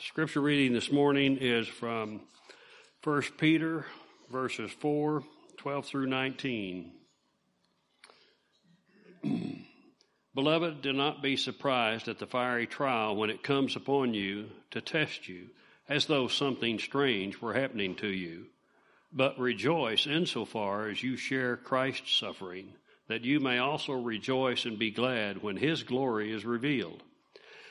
Scripture reading this morning is from 1 Peter verses 4, 12 through 19. Beloved, do not be surprised at the fiery trial when it comes upon you to test you, as though something strange were happening to you. But rejoice insofar as you share Christ's suffering, that you may also rejoice and be glad when his glory is revealed.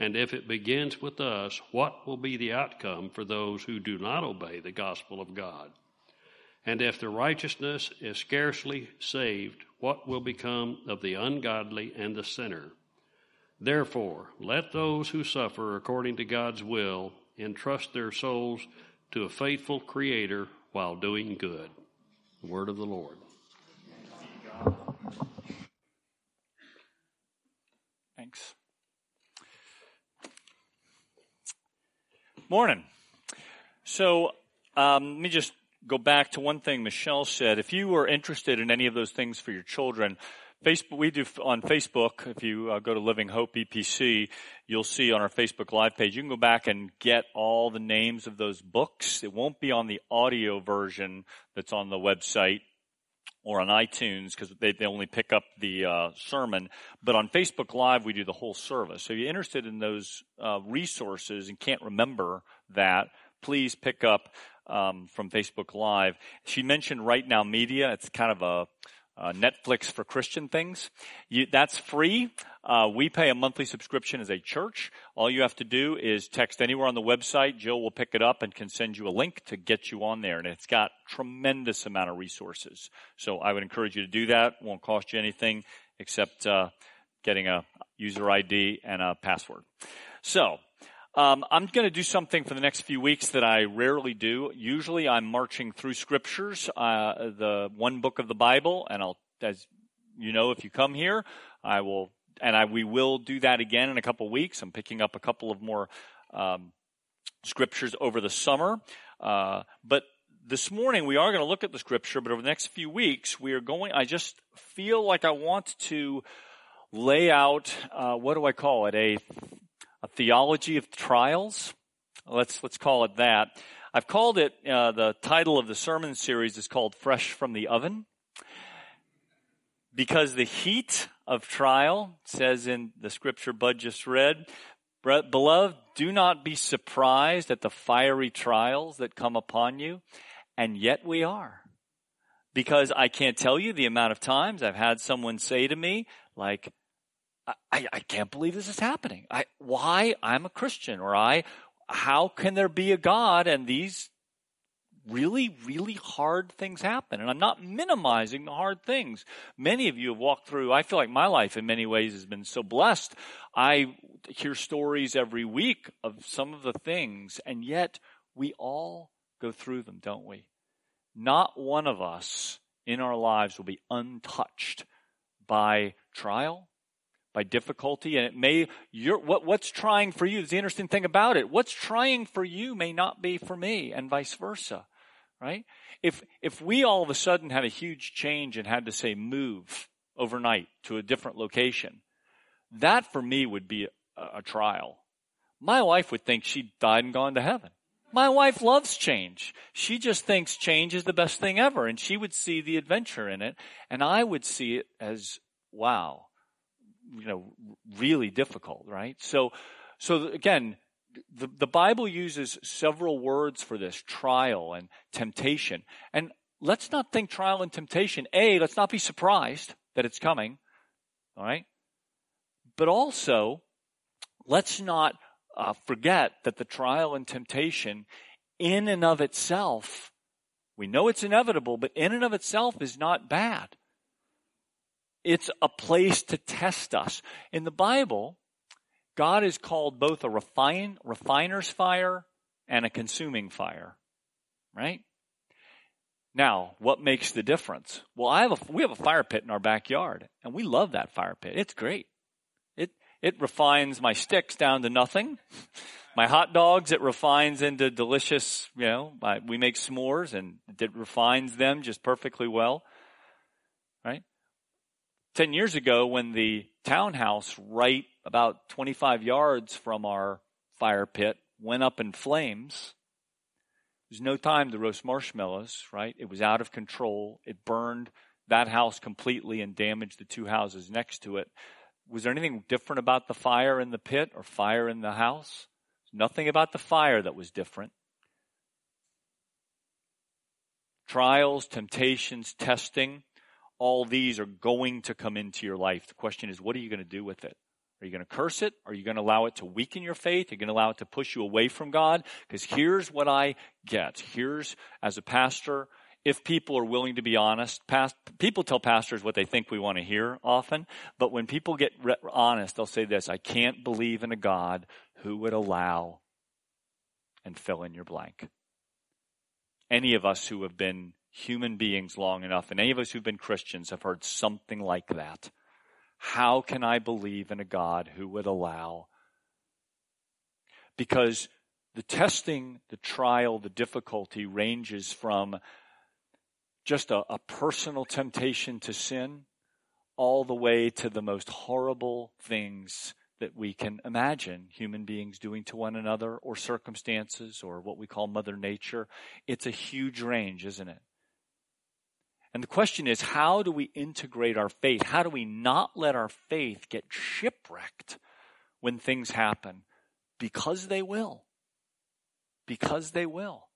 and if it begins with us, what will be the outcome for those who do not obey the gospel of God? And if the righteousness is scarcely saved, what will become of the ungodly and the sinner? Therefore, let those who suffer according to God's will entrust their souls to a faithful Creator while doing good. The word of the Lord. Thanks. Morning. So um, let me just go back to one thing Michelle said. If you are interested in any of those things for your children, Facebook, we do on Facebook. If you uh, go to Living Hope EPC, you'll see on our Facebook Live page. You can go back and get all the names of those books. It won't be on the audio version that's on the website or on iTunes because they, they only pick up the uh, sermon. But on Facebook Live, we do the whole service. So if you're interested in those uh, resources and can't remember that, please pick up um, from Facebook Live. She mentioned Right Now Media. It's kind of a uh, Netflix for Christian things. You, that's free. Uh, we pay a monthly subscription as a church. All you have to do is text anywhere on the website. Jill will pick it up and can send you a link to get you on there. And it's got tremendous amount of resources. So I would encourage you to do that. Won't cost you anything except uh, getting a user ID and a password. So um, I'm going to do something for the next few weeks that I rarely do. Usually, I'm marching through scriptures, uh, the one book of the Bible, and I'll, as you know, if you come here, I will, and I we will do that again in a couple weeks. I'm picking up a couple of more um, scriptures over the summer, uh, but this morning we are going to look at the scripture. But over the next few weeks, we are going. I just feel like I want to lay out uh, what do I call it a a theology of trials. Let's let's call it that. I've called it uh, the title of the sermon series is called "Fresh from the Oven," because the heat of trial says in the scripture Bud just read. Beloved, do not be surprised at the fiery trials that come upon you, and yet we are. Because I can't tell you the amount of times I've had someone say to me, like, I, I can't believe this is happening. I, why? I'm a Christian or I, how can there be a God and these really, really hard things happen? And I'm not minimizing the hard things. Many of you have walked through, I feel like my life in many ways has been so blessed. I hear stories every week of some of the things and yet we all go through them, don't we? Not one of us in our lives will be untouched by trial, by difficulty and it may you're what, what's trying for you is the interesting thing about it what's trying for you may not be for me and vice versa right? If if we all of a sudden had a huge change and had to say move overnight to a different location that for me would be a, a trial. My wife would think she'd died and gone to heaven. My wife loves change. She just thinks change is the best thing ever, and she would see the adventure in it, and I would see it as, wow, you know, really difficult, right? So, so again, the, the Bible uses several words for this, trial and temptation. And let's not think trial and temptation. A, let's not be surprised that it's coming, all right? But also, let's not uh, forget that the trial and temptation in and of itself, we know it's inevitable, but in and of itself is not bad. It's a place to test us. In the Bible, God is called both a refine, refiner's fire and a consuming fire. right? Now, what makes the difference? Well, I have a, we have a fire pit in our backyard, and we love that fire pit. It's great. It it refines my sticks down to nothing. My hot dogs, it refines into delicious. You know, we make s'mores, and it refines them just perfectly well. Right. Ten years ago, when the townhouse right about 25 yards from our fire pit went up in flames, there was no time to roast marshmallows, right? It was out of control. It burned that house completely and damaged the two houses next to it. Was there anything different about the fire in the pit or fire in the house? Nothing about the fire that was different. Trials, temptations, testing, all these are going to come into your life. The question is, what are you going to do with it? Are you going to curse it? Are you going to allow it to weaken your faith? Are you going to allow it to push you away from God? Because here's what I get. Here's, as a pastor, if people are willing to be honest, past, people tell pastors what they think we want to hear often, but when people get re- honest, they'll say this I can't believe in a God who would allow, and fill in your blank. Any of us who have been human beings long enough, and any of us who've been Christians have heard something like that. How can I believe in a God who would allow? Because the testing, the trial, the difficulty ranges from just a, a, personal temptation to sin all the way to the most horrible things that we can imagine human beings doing to one another or circumstances or what we call Mother Nature. It's a huge range, isn't it? And the question is, how do we integrate our faith? How do we not let our faith get shipwrecked when things happen? Because they will. Because they will.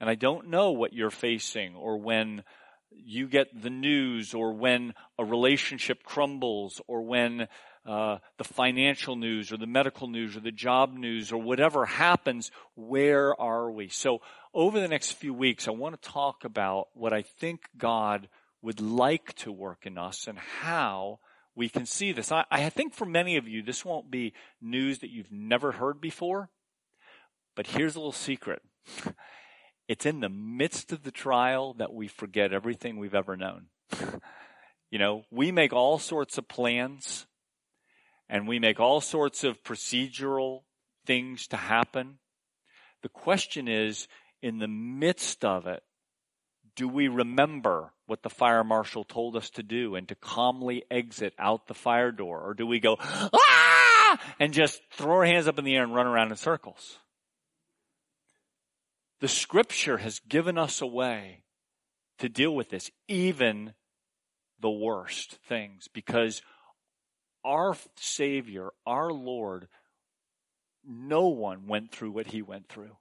And I don't know what you're facing or when you get the news or when a relationship crumbles or when uh, the financial news or the medical news or the job news or whatever happens, where are we? So over the next few weeks, I want to talk about what I think God would like to work in us and how we can see this. I, I think for many of you, this won't be news that you've never heard before, but here's a little secret. It's in the midst of the trial that we forget everything we've ever known. you know, we make all sorts of plans and we make all sorts of procedural things to happen. The question is, in the midst of it, do we remember what the fire marshal told us to do and to calmly exit out the fire door? Or do we go, ah, and just throw our hands up in the air and run around in circles? The scripture has given us a way to deal with this, even the worst things, because our Savior, our Lord, no one went through what he went through.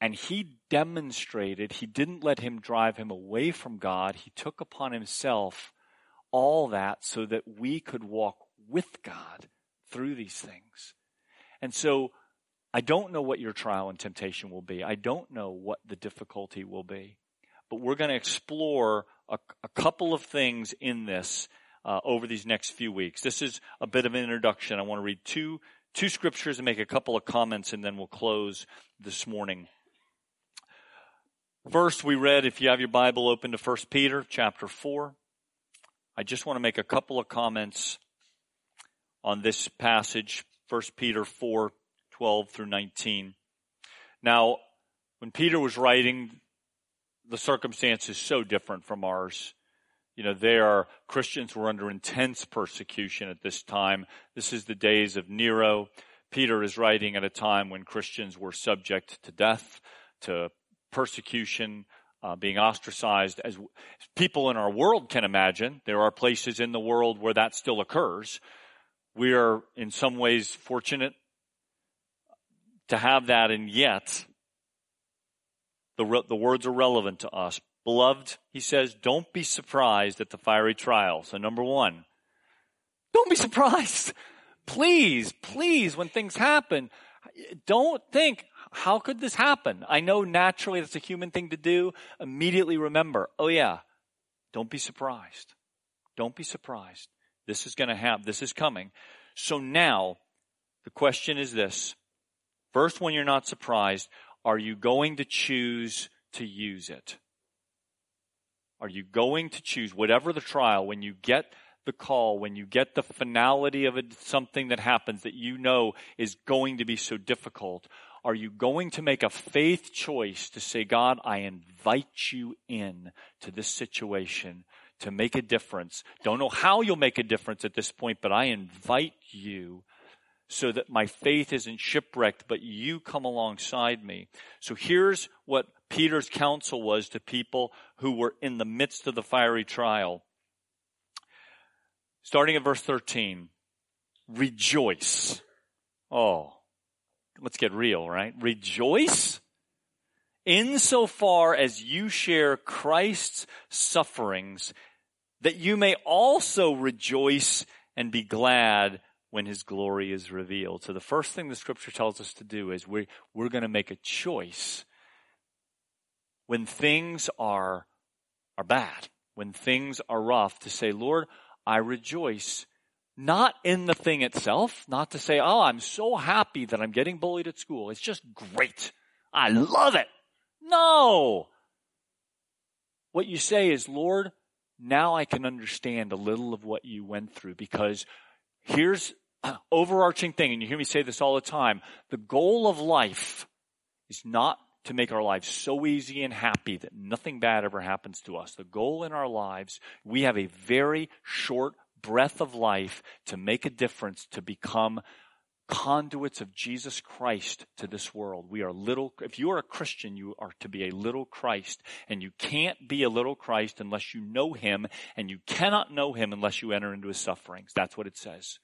And he demonstrated, he didn't let him drive him away from God. He took upon himself all that so that we could walk with God through these things. And so I don't know what your trial and temptation will be. I don't know what the difficulty will be. But we're going to explore a, a couple of things in this uh, over these next few weeks. This is a bit of an introduction. I want to read two two scriptures and make a couple of comments, and then we'll close this morning. First, we read, if you have your Bible open to 1 Peter chapter 4. I just want to make a couple of comments on this passage, 1 Peter 4, 12 through 19. Now, when Peter was writing, the circumstances so different from ours. You know, there Christians were under intense persecution at this time. This is the days of Nero. Peter is writing at a time when Christians were subject to death, to persecution, uh, being ostracized. As people in our world can imagine, there are places in the world where that still occurs. We are in some ways fortunate to have that, and yet the, the words are relevant to us. Beloved, he says, don't be surprised at the fiery trial. So number one, don't be surprised. Please, please, when things happen, don't think, how could this happen? I know naturally that's a human thing to do. Immediately remember, oh yeah, don't be surprised. Don't be surprised. This is going to happen. This is coming. So now, the question is this. First, when you're not surprised, are you going to choose to use it? Are you going to choose, whatever the trial, when you get the call, when you get the finality of something that happens that you know is going to be so difficult, are you going to make a faith choice to say, God, I invite you in to this situation to make a difference? Don't know how you'll make a difference at this point, but I invite you so that my faith isn't shipwrecked, but you come alongside me. So here's what Peter's counsel was to people who were in the midst of the fiery trial. Starting at verse 13, rejoice. Oh, let's get real, right? Rejoice insofar as you share Christ's sufferings, that you may also rejoice and be glad when his glory is revealed. So the first thing the scripture tells us to do is we're, we're going to make a choice when things are, are bad, when things are rough, to say, Lord, I rejoice not in the thing itself, not to say, oh, I'm so happy that I'm getting bullied at school. It's just great. I love it. No. What you say is, Lord, now I can understand a little of what you went through because here's an overarching thing, and you hear me say this all the time. The goal of life is not to make our lives so easy and happy that nothing bad ever happens to us. The goal in our lives, we have a very short breath of life to make a difference, to become conduits of Jesus Christ to this world. We are little, if you are a Christian, you are to be a little Christ. And you can't be a little Christ unless you know Him, and you cannot know Him unless you enter into His sufferings. That's what it says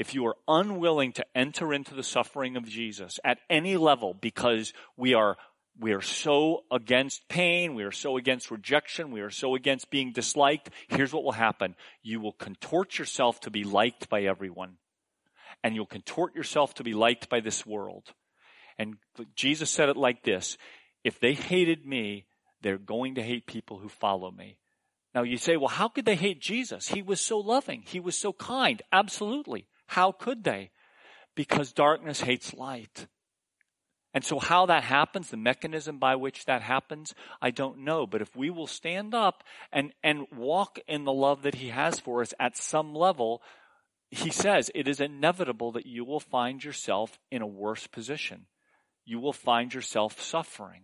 if you are unwilling to enter into the suffering of Jesus at any level because we are we are so against pain, we are so against rejection, we are so against being disliked, here's what will happen. You will contort yourself to be liked by everyone. And you'll contort yourself to be liked by this world. And Jesus said it like this, if they hated me, they're going to hate people who follow me. Now you say, well, how could they hate Jesus? He was so loving. He was so kind. Absolutely. How could they? Because darkness hates light. And so how that happens, the mechanism by which that happens, I don't know. But if we will stand up and, and walk in the love that he has for us at some level, he says it is inevitable that you will find yourself in a worse position. You will find yourself suffering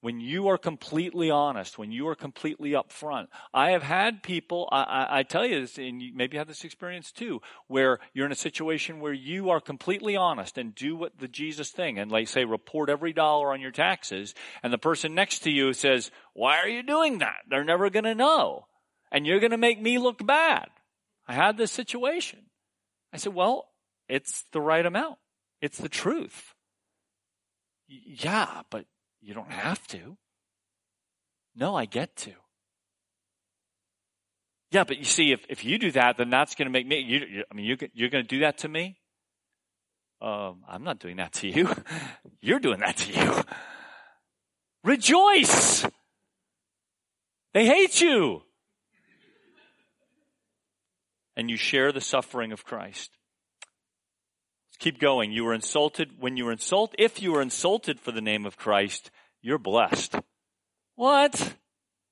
when you are completely honest, when you are completely upfront. I have had people, I, I, I, tell you this, and you maybe have this experience too, where you're in a situation where you are completely honest and do what the Jesus thing, and like say report every dollar on your taxes, and the person next to you says, why are you doing that? They're never gonna know. And you're gonna make me look bad. I had this situation. I said, well, it's the right amount. It's the truth. Yeah, but you don't have to. No, I get to. Yeah, but you see, if, if you do that, then that's going to make me, you, you, I mean, you, you're going to do that to me? Um, I'm not doing that to you. You're doing that to you. Rejoice! They hate you! And you share the suffering of Christ. Keep going. You were insulted when you were insulted. If you were insulted for the name of Christ, you're blessed. What?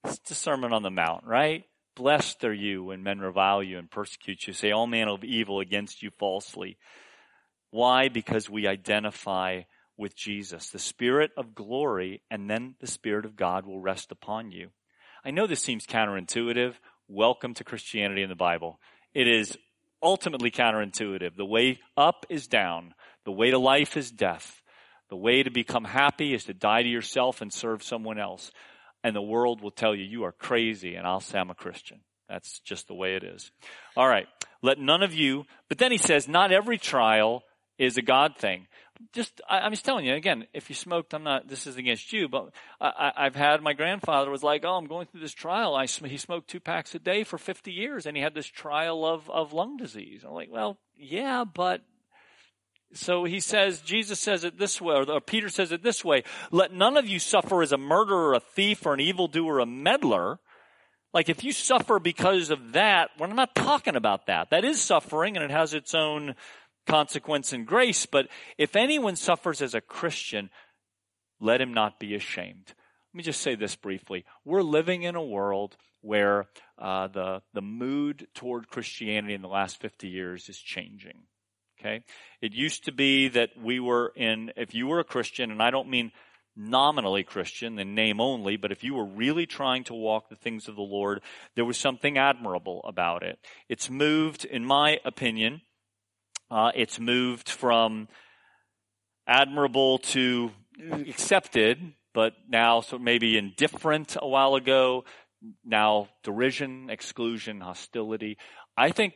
It's the Sermon on the Mount, right? Blessed are you when men revile you and persecute you, say all manner of evil against you falsely. Why? Because we identify with Jesus. The Spirit of glory and then the Spirit of God will rest upon you. I know this seems counterintuitive. Welcome to Christianity in the Bible. It is ultimately counterintuitive. The way up is down. The way to life is death. The way to become happy is to die to yourself and serve someone else. And the world will tell you, you are crazy, and I'll say I'm a Christian. That's just the way it is. All right. Let none of you, but then he says, not every trial is a God thing. Just, I, am just telling you, again, if you smoked, I'm not, this is against you, but I, have had, my grandfather was like, oh, I'm going through this trial. I, he smoked two packs a day for 50 years and he had this trial of, of lung disease. I'm like, well, yeah, but so he says, Jesus says it this way, or Peter says it this way, let none of you suffer as a murderer, a thief, or an evildoer, a meddler. Like if you suffer because of that, we're not talking about that. That is suffering and it has its own consequence and grace. But if anyone suffers as a Christian, let him not be ashamed. Let me just say this briefly. We're living in a world where uh, the, the mood toward Christianity in the last 50 years is changing. Okay? It used to be that we were in, if you were a Christian, and I don't mean nominally Christian in name only, but if you were really trying to walk the things of the Lord, there was something admirable about it. It's moved, in my opinion, uh, it's moved from admirable to accepted, but now so maybe indifferent a while ago, now derision, exclusion, hostility. I think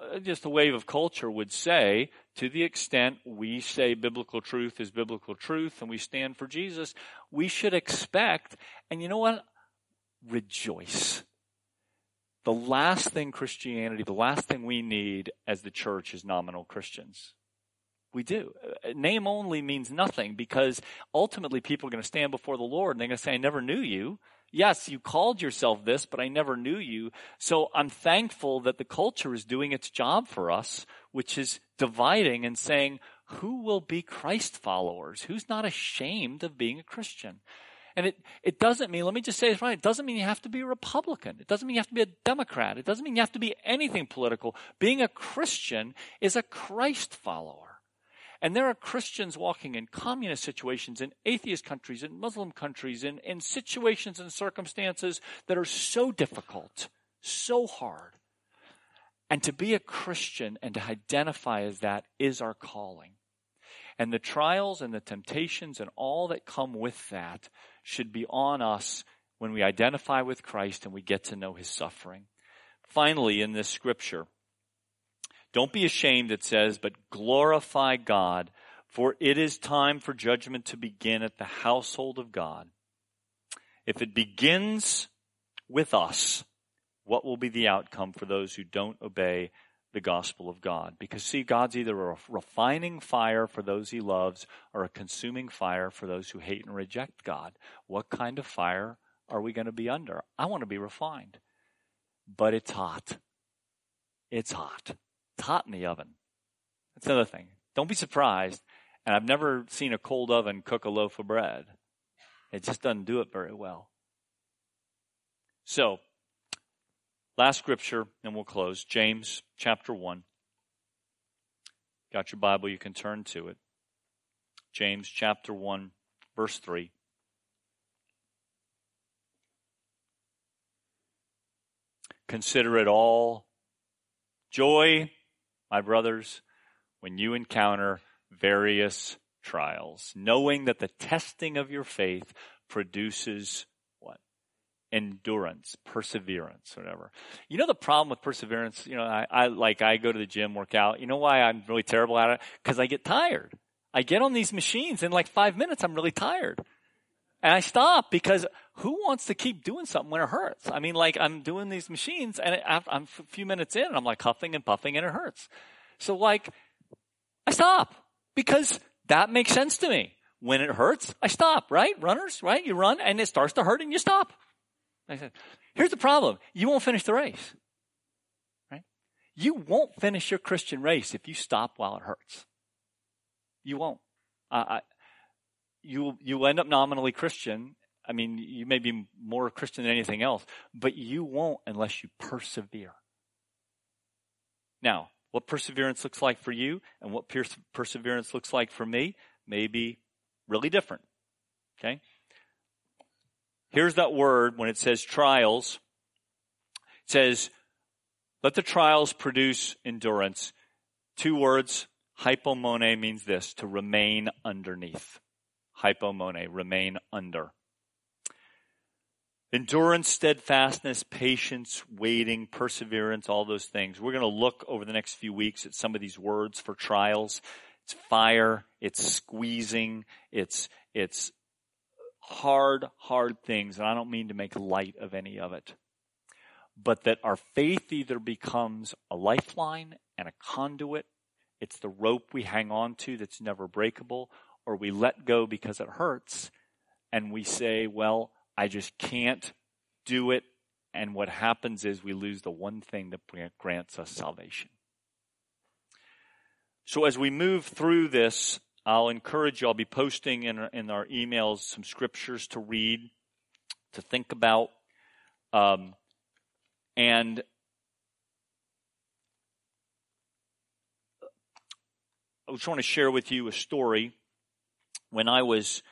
uh, just a wave of culture would say, to the extent we say biblical truth is biblical truth and we stand for Jesus, we should expect, and you know what? Rejoice. The last thing Christianity, the last thing we need as the church is nominal Christians. We do. Name only means nothing because ultimately people are going to stand before the Lord and they're going to say, I never knew you. Yes, you called yourself this, but I never knew you. So I'm thankful that the culture is doing its job for us, which is dividing and saying, who will be Christ followers? Who's not ashamed of being a Christian? And it, it doesn't mean, let me just say this right, it doesn't mean you have to be a Republican. It doesn't mean you have to be a Democrat. It doesn't mean you have to be anything political. Being a Christian is a Christ follower. And there are Christians walking in communist situations, in atheist countries, in Muslim countries, in, in situations and circumstances that are so difficult, so hard. And to be a Christian and to identify as that is our calling. And the trials and the temptations and all that come with that should be on us when we identify with Christ and we get to know his suffering. Finally, in this scripture, don't be ashamed, it says, but glorify God, for it is time for judgment to begin at the household of God. If it begins with us, what will be the outcome for those who don't obey the gospel of God? Because see, God's either a refining fire for those he loves or a consuming fire for those who hate and reject God. What kind of fire are we going to be under? I want to be refined, but it's hot. It's hot. It's hot in the oven. That's another thing. Don't be surprised. And I've never seen a cold oven cook a loaf of bread. It just doesn't do it very well. So, last scripture, and we'll close. James chapter 1. Got your Bible, you can turn to it. James chapter 1, verse 3. Consider it all joy my brothers, when you encounter various trials, knowing that the testing of your faith produces? Endurance, perseverance, whatever. You know the problem with perseverance? You know, I, I like I go to the gym, work out. You know why I'm really terrible at it? Because I get tired. I get on these machines in like five minutes, I'm really tired. And I stop because who wants to keep doing something when it hurts? I mean, like I'm doing these machines and I'm a few minutes in and I'm like huffing and puffing and it hurts. So like, I stop because that makes sense to me. When it hurts, I stop, right? Runners, right? You run and it starts to hurt and you stop. I said, here's the problem. You won't finish the race, right? You won't finish your Christian race if you stop while it hurts. You won't. I, you you end up nominally Christian. I mean, you may be more Christian than anything else, but you won't unless you persevere. Now, what perseverance looks like for you and what perseverance looks like for me may be really different. Okay? Here's that word when it says trials. It says, let the trials produce endurance. Two words, hypomone means this, to remain underneath hypomone, remain under. Endurance, steadfastness, patience, waiting, perseverance, all those things. We're going to look over the next few weeks at some of these words for trials. It's fire, it's squeezing, it's, it's hard, hard things. And I don't mean to make light of any of it. But that our faith either becomes a lifeline and a conduit. It's the rope we hang on to that's never breakable or we let go because it hurts and we say, well, I just can't do it. And what happens is we lose the one thing that grants us salvation. So as we move through this, I'll encourage you, I'll be posting in our, in our emails some scriptures to read, to think about. Um, and I just want to share with you a story. When I was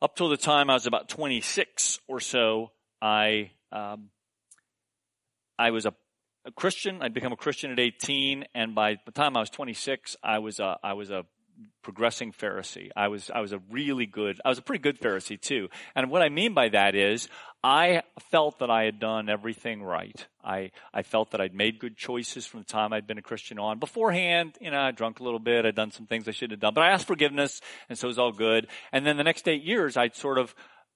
up till the time I was about 26 or so, I um, I was a, a, Christian. I'd become a Christian at 18, and by the time I was 26, I was a I was a progressing Pharisee. I was I was a really good I was a pretty good Pharisee too. And what I mean by that is I felt that I had done everything right. I I felt that I'd made good choices from the time I'd been a Christian on. Beforehand, you know, I drunk a little bit, I'd done some things I shouldn't have done, but I asked forgiveness and so it was all good. And then the next 8 years I'd sort of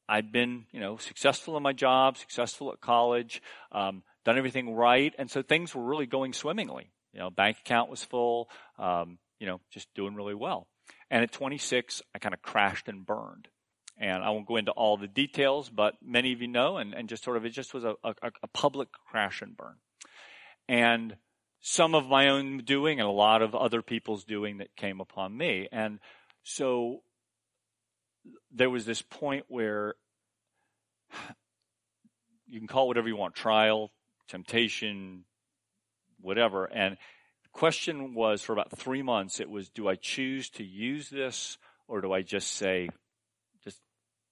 I'd been, you know, successful in my job, successful at college, um, done everything right, and so things were really going swimmingly. You know, bank account was full, um, you know, just doing really well. And at 26, I kind of crashed and burned. And I won't go into all the details, but many of you know, and, and just sort of, it just was a, a, a public crash and burn. And some of my own doing and a lot of other people's doing that came upon me. And so there was this point where you can call it whatever you want trial, temptation, whatever. And question was for about three months, it was, do I choose to use this or do I just say, just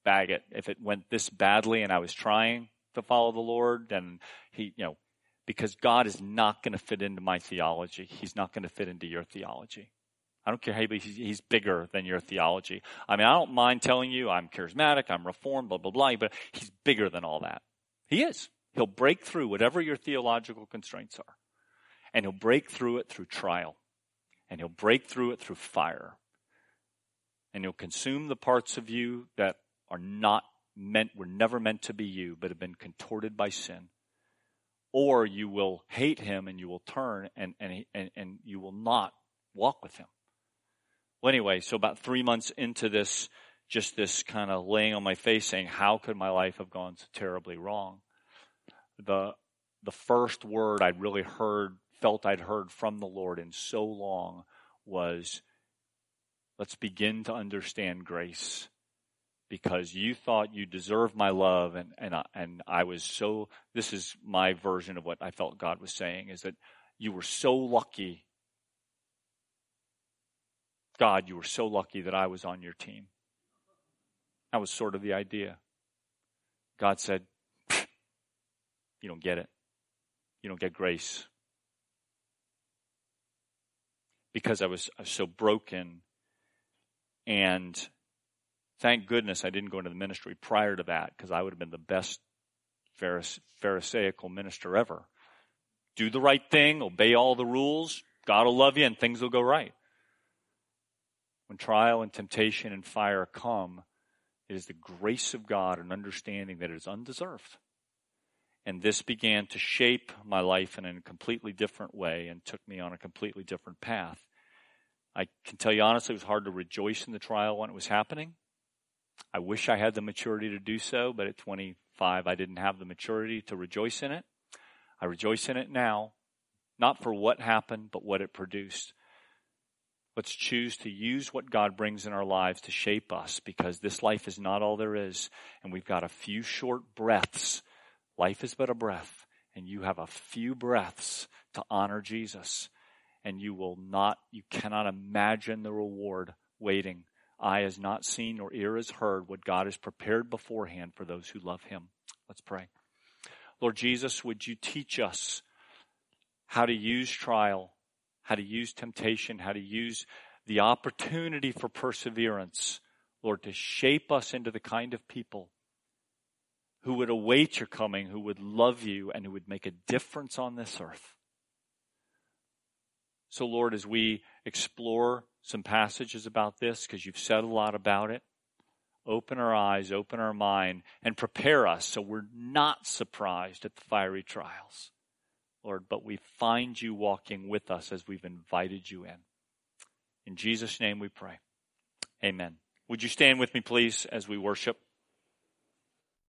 bag it? If it went this badly and I was trying to follow the Lord, then he, you know, because God is not going to fit into my theology. He's not going to fit into your theology. I don't care how he's, he's bigger than your theology. I mean, I don't mind telling you I'm charismatic, I'm reformed, blah, blah, blah, but he's bigger than all that. He is. He'll break through whatever your theological constraints are. And he'll break through it through trial. And he'll break through it through fire. And he'll consume the parts of you that are not meant, were never meant to be you, but have been contorted by sin. Or you will hate him and you will turn and, and, and, and you will not walk with him. Well, anyway, so about three months into this, just this kind of laying on my face saying, how could my life have gone so terribly wrong? The, the first word I'd really heard felt I'd heard from the Lord in so long was let's begin to understand grace because you thought you deserved my love and and I, and I was so this is my version of what I felt God was saying is that you were so lucky. God you were so lucky that I was on your team. That was sort of the idea. God said you don't get it. You don't get grace because I was, I was so broken. And thank goodness I didn't go into the ministry prior to that because I would have been the best Pharisaical minister ever. Do the right thing, obey all the rules, God will love you, and things will go right. When trial and temptation and fire come, it is the grace of God and understanding that it is undeserved. And this began to shape my life in a completely different way and took me on a completely different path. I can tell you honestly, it was hard to rejoice in the trial when it was happening. I wish I had the maturity to do so, but at 25, I didn't have the maturity to rejoice in it. I rejoice in it now, not for what happened, but what it produced. Let's choose to use what God brings in our lives to shape us because this life is not all there is. And we've got a few short breaths. Life is but a breath. And you have a few breaths to honor Jesus and you will not, you cannot imagine the reward waiting. Eye has not seen nor ear has heard what God has prepared beforehand for those who love him. Let's pray. Lord Jesus, would you teach us how to use trial, how to use temptation, how to use the opportunity for perseverance, Lord, to shape us into the kind of people who would await your coming, who would love you, and who would make a difference on this earth. So, Lord, as we explore some passages about this, because you've said a lot about it, open our eyes, open our mind, and prepare us so we're not surprised at the fiery trials, Lord, but we find you walking with us as we've invited you in. In Jesus' name we pray. Amen. Would you stand with me, please, as we worship?